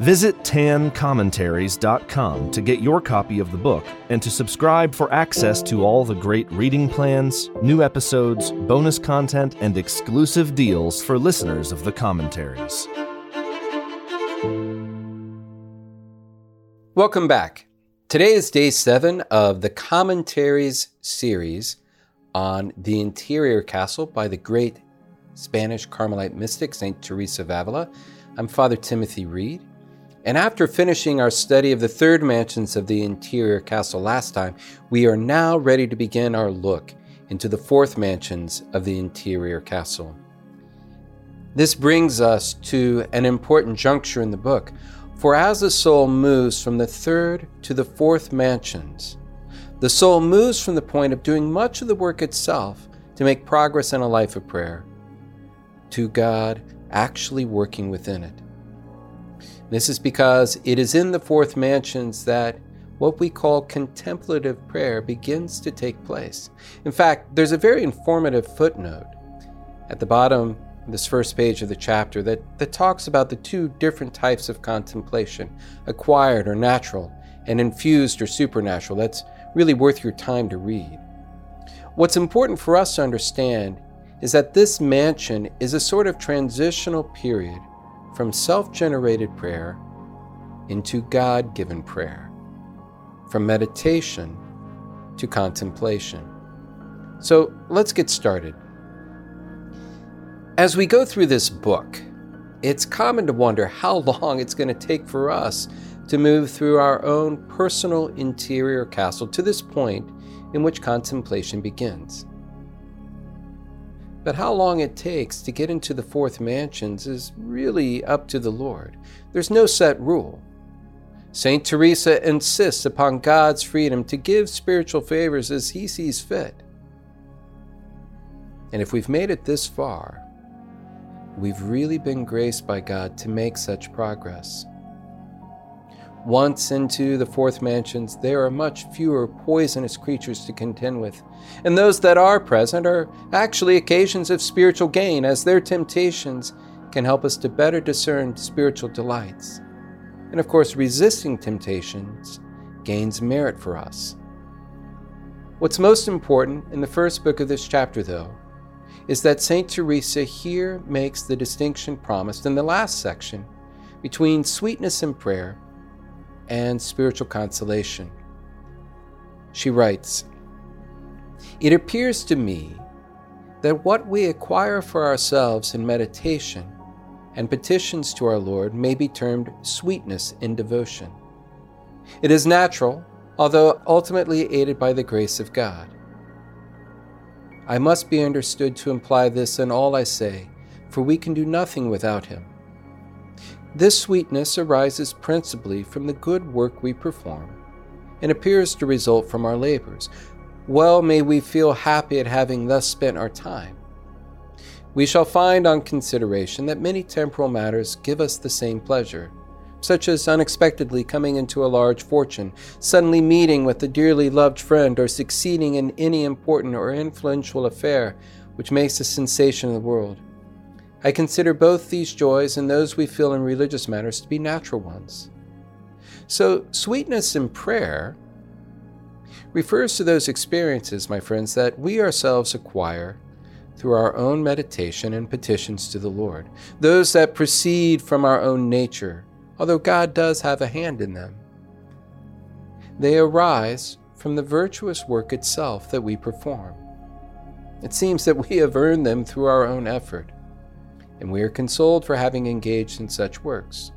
Visit tancommentaries.com to get your copy of the book and to subscribe for access to all the great reading plans, new episodes, bonus content, and exclusive deals for listeners of the commentaries. Welcome back. Today is day seven of the commentaries series on the interior castle by the great Spanish Carmelite mystic St. Teresa of Avila. I'm Father Timothy Reid. And after finishing our study of the third mansions of the interior castle last time, we are now ready to begin our look into the fourth mansions of the interior castle. This brings us to an important juncture in the book, for as the soul moves from the third to the fourth mansions, the soul moves from the point of doing much of the work itself to make progress in a life of prayer to God actually working within it. This is because it is in the fourth mansions that what we call contemplative prayer begins to take place. In fact, there's a very informative footnote at the bottom of this first page of the chapter that, that talks about the two different types of contemplation acquired or natural, and infused or supernatural. That's really worth your time to read. What's important for us to understand is that this mansion is a sort of transitional period from self generated prayer into God given prayer, from meditation to contemplation. So let's get started. As we go through this book, it's common to wonder how long it's going to take for us to move through our own personal interior castle to this point in which contemplation begins. But how long it takes to get into the fourth mansions is really up to the Lord. There's no set rule. St. Teresa insists upon God's freedom to give spiritual favors as he sees fit. And if we've made it this far, we've really been graced by God to make such progress. Once into the fourth mansions, there are much fewer poisonous creatures to contend with, and those that are present are actually occasions of spiritual gain, as their temptations can help us to better discern spiritual delights. And of course, resisting temptations gains merit for us. What's most important in the first book of this chapter, though, is that St. Teresa here makes the distinction promised in the last section between sweetness in prayer and spiritual consolation. She writes It appears to me that what we acquire for ourselves in meditation and petitions to our Lord may be termed sweetness in devotion. It is natural, although ultimately aided by the grace of God. I must be understood to imply this in all I say, for we can do nothing without Him. This sweetness arises principally from the good work we perform and appears to result from our labors. Well may we feel happy at having thus spent our time. We shall find on consideration that many temporal matters give us the same pleasure, such as unexpectedly coming into a large fortune, suddenly meeting with a dearly loved friend, or succeeding in any important or influential affair which makes a sensation in the world. I consider both these joys and those we feel in religious matters to be natural ones. So, sweetness in prayer refers to those experiences, my friends, that we ourselves acquire through our own meditation and petitions to the Lord, those that proceed from our own nature, although God does have a hand in them. They arise from the virtuous work itself that we perform. It seems that we have earned them through our own effort and we are consoled for having engaged in such works.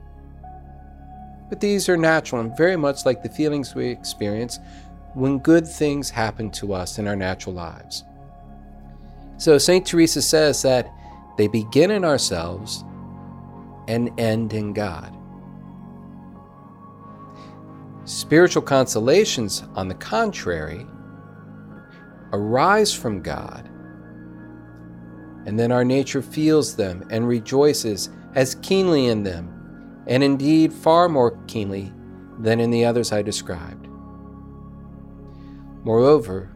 But these are natural and very much like the feelings we experience when good things happen to us in our natural lives. So St. Teresa says that they begin in ourselves and end in God. Spiritual consolations, on the contrary, arise from God, and then our nature feels them and rejoices as keenly in them, and indeed far more keenly than in the others I described. Moreover,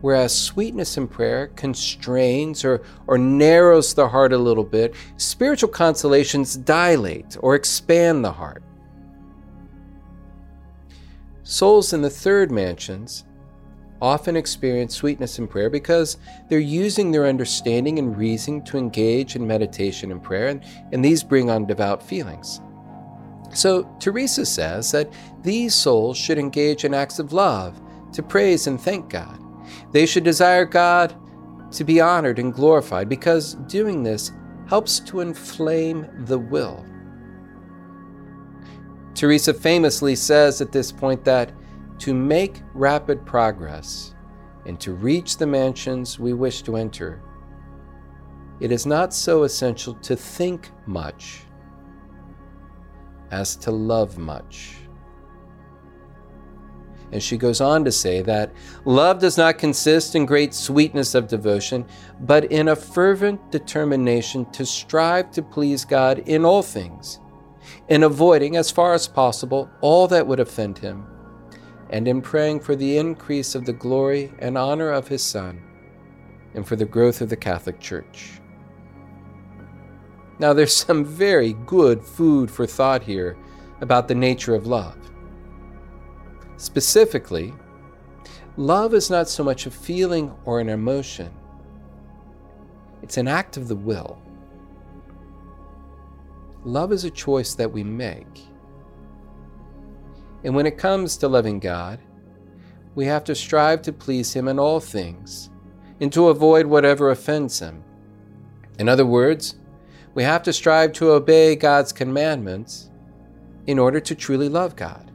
whereas sweetness in prayer constrains or, or narrows the heart a little bit, spiritual consolations dilate or expand the heart. Souls in the third mansions often experience sweetness in prayer because they're using their understanding and reasoning to engage in meditation and prayer, and, and these bring on devout feelings. So, Teresa says that these souls should engage in acts of love to praise and thank God. They should desire God to be honored and glorified because doing this helps to inflame the will. Teresa famously says at this point that to make rapid progress and to reach the mansions we wish to enter, it is not so essential to think much as to love much. And she goes on to say that love does not consist in great sweetness of devotion, but in a fervent determination to strive to please God in all things in avoiding, as far as possible, all that would offend him, and in praying for the increase of the glory and honor of his Son, and for the growth of the Catholic Church. Now, there's some very good food for thought here about the nature of love. Specifically, love is not so much a feeling or an emotion, it's an act of the will. Love is a choice that we make. And when it comes to loving God, we have to strive to please Him in all things and to avoid whatever offends Him. In other words, we have to strive to obey God's commandments in order to truly love God.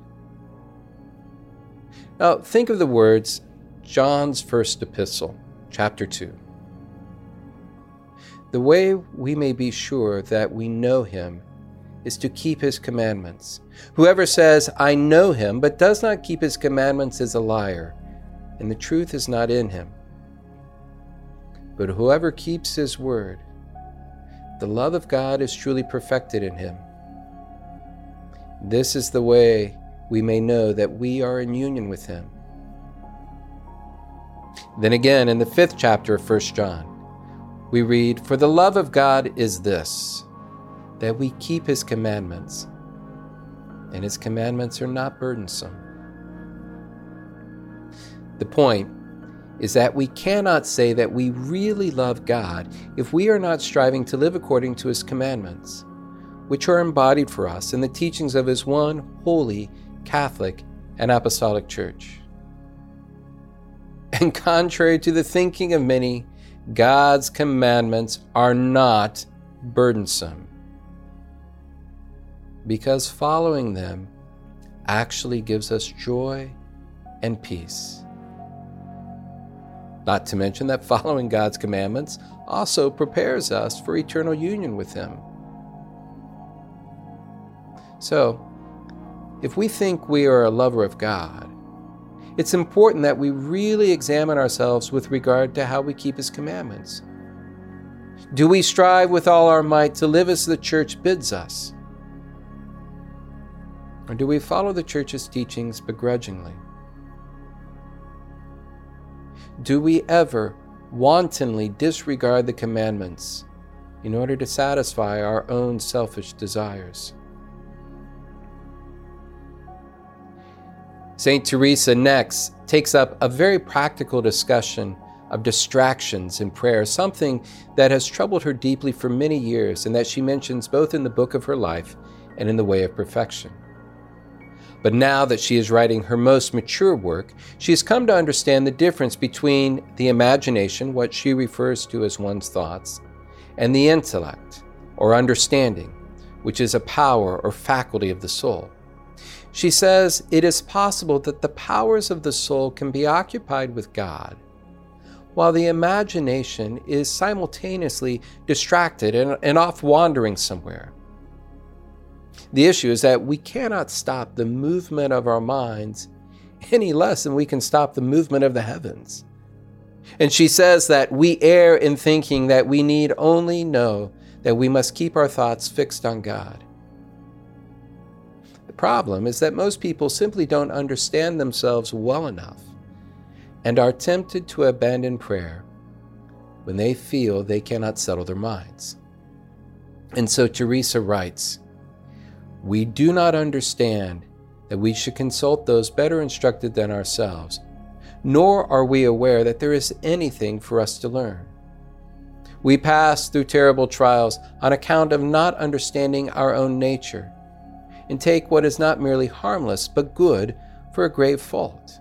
Now, think of the words John's first epistle, chapter 2. The way we may be sure that we know him is to keep his commandments. Whoever says, I know him, but does not keep his commandments is a liar, and the truth is not in him. But whoever keeps his word, the love of God is truly perfected in him. This is the way we may know that we are in union with him. Then again, in the fifth chapter of 1 John, we read, For the love of God is this, that we keep his commandments, and his commandments are not burdensome. The point is that we cannot say that we really love God if we are not striving to live according to his commandments, which are embodied for us in the teachings of his one holy, Catholic, and Apostolic Church. And contrary to the thinking of many, God's commandments are not burdensome because following them actually gives us joy and peace. Not to mention that following God's commandments also prepares us for eternal union with Him. So, if we think we are a lover of God, it's important that we really examine ourselves with regard to how we keep His commandments. Do we strive with all our might to live as the church bids us? Or do we follow the church's teachings begrudgingly? Do we ever wantonly disregard the commandments in order to satisfy our own selfish desires? St. Teresa next takes up a very practical discussion of distractions in prayer, something that has troubled her deeply for many years and that she mentions both in the book of her life and in the way of perfection. But now that she is writing her most mature work, she has come to understand the difference between the imagination, what she refers to as one's thoughts, and the intellect, or understanding, which is a power or faculty of the soul. She says it is possible that the powers of the soul can be occupied with God, while the imagination is simultaneously distracted and, and off wandering somewhere. The issue is that we cannot stop the movement of our minds any less than we can stop the movement of the heavens. And she says that we err in thinking that we need only know that we must keep our thoughts fixed on God. The problem is that most people simply don't understand themselves well enough and are tempted to abandon prayer when they feel they cannot settle their minds. And so Teresa writes We do not understand that we should consult those better instructed than ourselves, nor are we aware that there is anything for us to learn. We pass through terrible trials on account of not understanding our own nature, and take what is not merely harmless but good for a grave fault.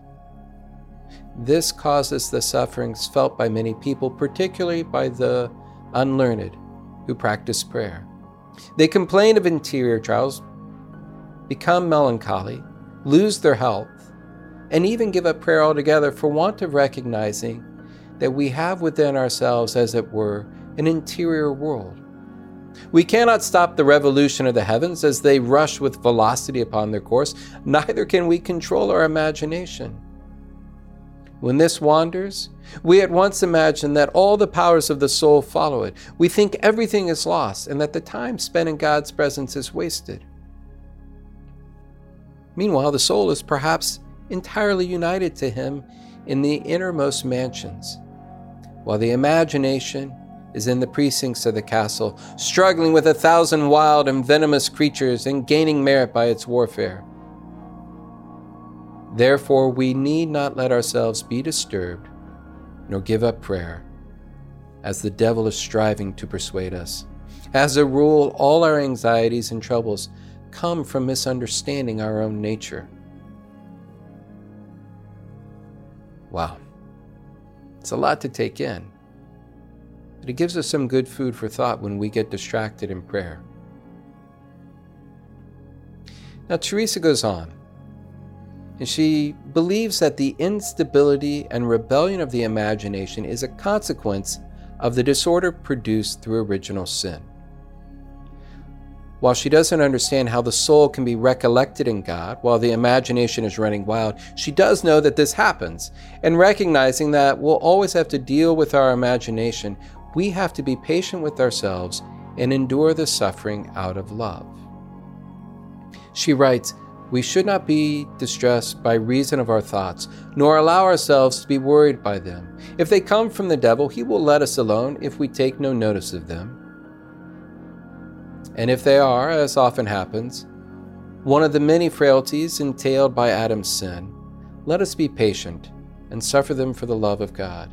This causes the sufferings felt by many people, particularly by the unlearned who practice prayer. They complain of interior trials, become melancholy, lose their health, and even give up prayer altogether for want of recognizing that we have within ourselves, as it were, an interior world. We cannot stop the revolution of the heavens as they rush with velocity upon their course, neither can we control our imagination. When this wanders, we at once imagine that all the powers of the soul follow it. We think everything is lost and that the time spent in God's presence is wasted. Meanwhile, the soul is perhaps entirely united to Him in the innermost mansions, while the imagination is in the precincts of the castle, struggling with a thousand wild and venomous creatures and gaining merit by its warfare. Therefore, we need not let ourselves be disturbed, nor give up prayer, as the devil is striving to persuade us. As a rule, all our anxieties and troubles come from misunderstanding our own nature. Wow. It's a lot to take in, but it gives us some good food for thought when we get distracted in prayer. Now, Teresa goes on and she believes that the instability and rebellion of the imagination is a consequence of the disorder produced through original sin. While she doesn't understand how the soul can be recollected in God while the imagination is running wild, she does know that this happens. And recognizing that we'll always have to deal with our imagination, we have to be patient with ourselves and endure the suffering out of love. She writes, we should not be distressed by reason of our thoughts, nor allow ourselves to be worried by them. If they come from the devil, he will let us alone if we take no notice of them. And if they are, as often happens, one of the many frailties entailed by Adam's sin, let us be patient and suffer them for the love of God.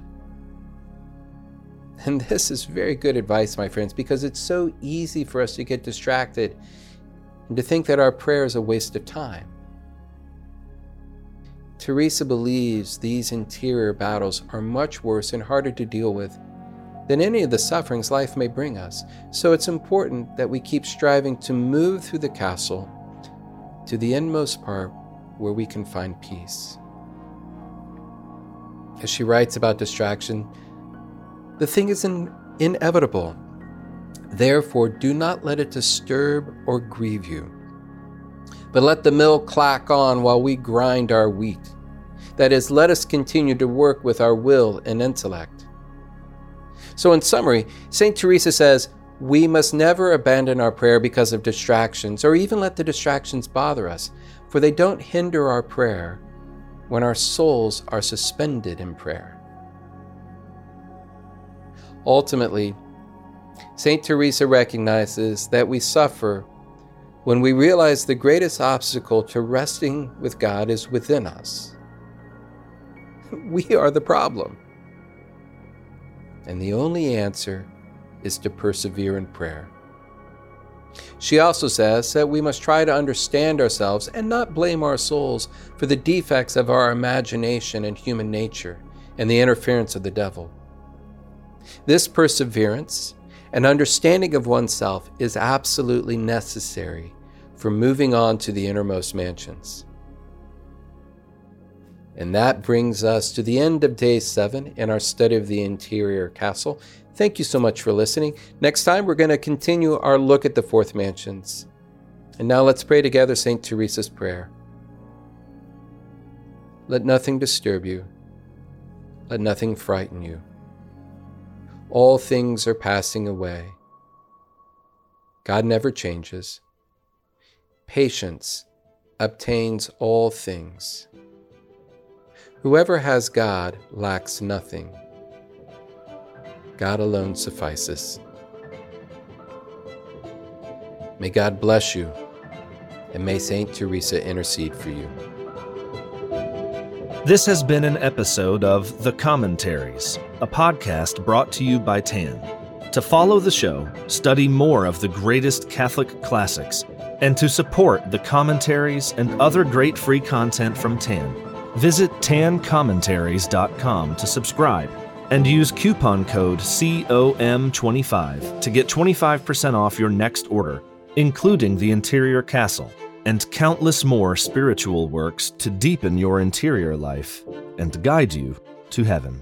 And this is very good advice, my friends, because it's so easy for us to get distracted and to think that our prayer is a waste of time. Teresa believes these interior battles are much worse and harder to deal with than any of the sufferings life may bring us, so it's important that we keep striving to move through the castle to the inmost part where we can find peace. As she writes about distraction, the thing is in- inevitable Therefore, do not let it disturb or grieve you. But let the mill clack on while we grind our wheat. That is, let us continue to work with our will and intellect. So, in summary, St. Teresa says, we must never abandon our prayer because of distractions, or even let the distractions bother us, for they don't hinder our prayer when our souls are suspended in prayer. Ultimately, St. Teresa recognizes that we suffer when we realize the greatest obstacle to resting with God is within us. We are the problem. And the only answer is to persevere in prayer. She also says that we must try to understand ourselves and not blame our souls for the defects of our imagination and human nature and the interference of the devil. This perseverance and understanding of oneself is absolutely necessary for moving on to the innermost mansions. And that brings us to the end of day seven in our study of the interior castle. Thank you so much for listening. Next time, we're going to continue our look at the fourth mansions. And now let's pray together St. Teresa's prayer. Let nothing disturb you. Let nothing frighten you. All things are passing away. God never changes. Patience obtains all things. Whoever has God lacks nothing. God alone suffices. May God bless you, and may St. Teresa intercede for you. This has been an episode of The Commentaries, a podcast brought to you by TAN. To follow the show, study more of the greatest Catholic classics, and to support the commentaries and other great free content from TAN, visit tancommentaries.com to subscribe and use coupon code COM25 to get 25% off your next order, including the interior castle and countless more spiritual works to deepen your interior life and guide you to heaven.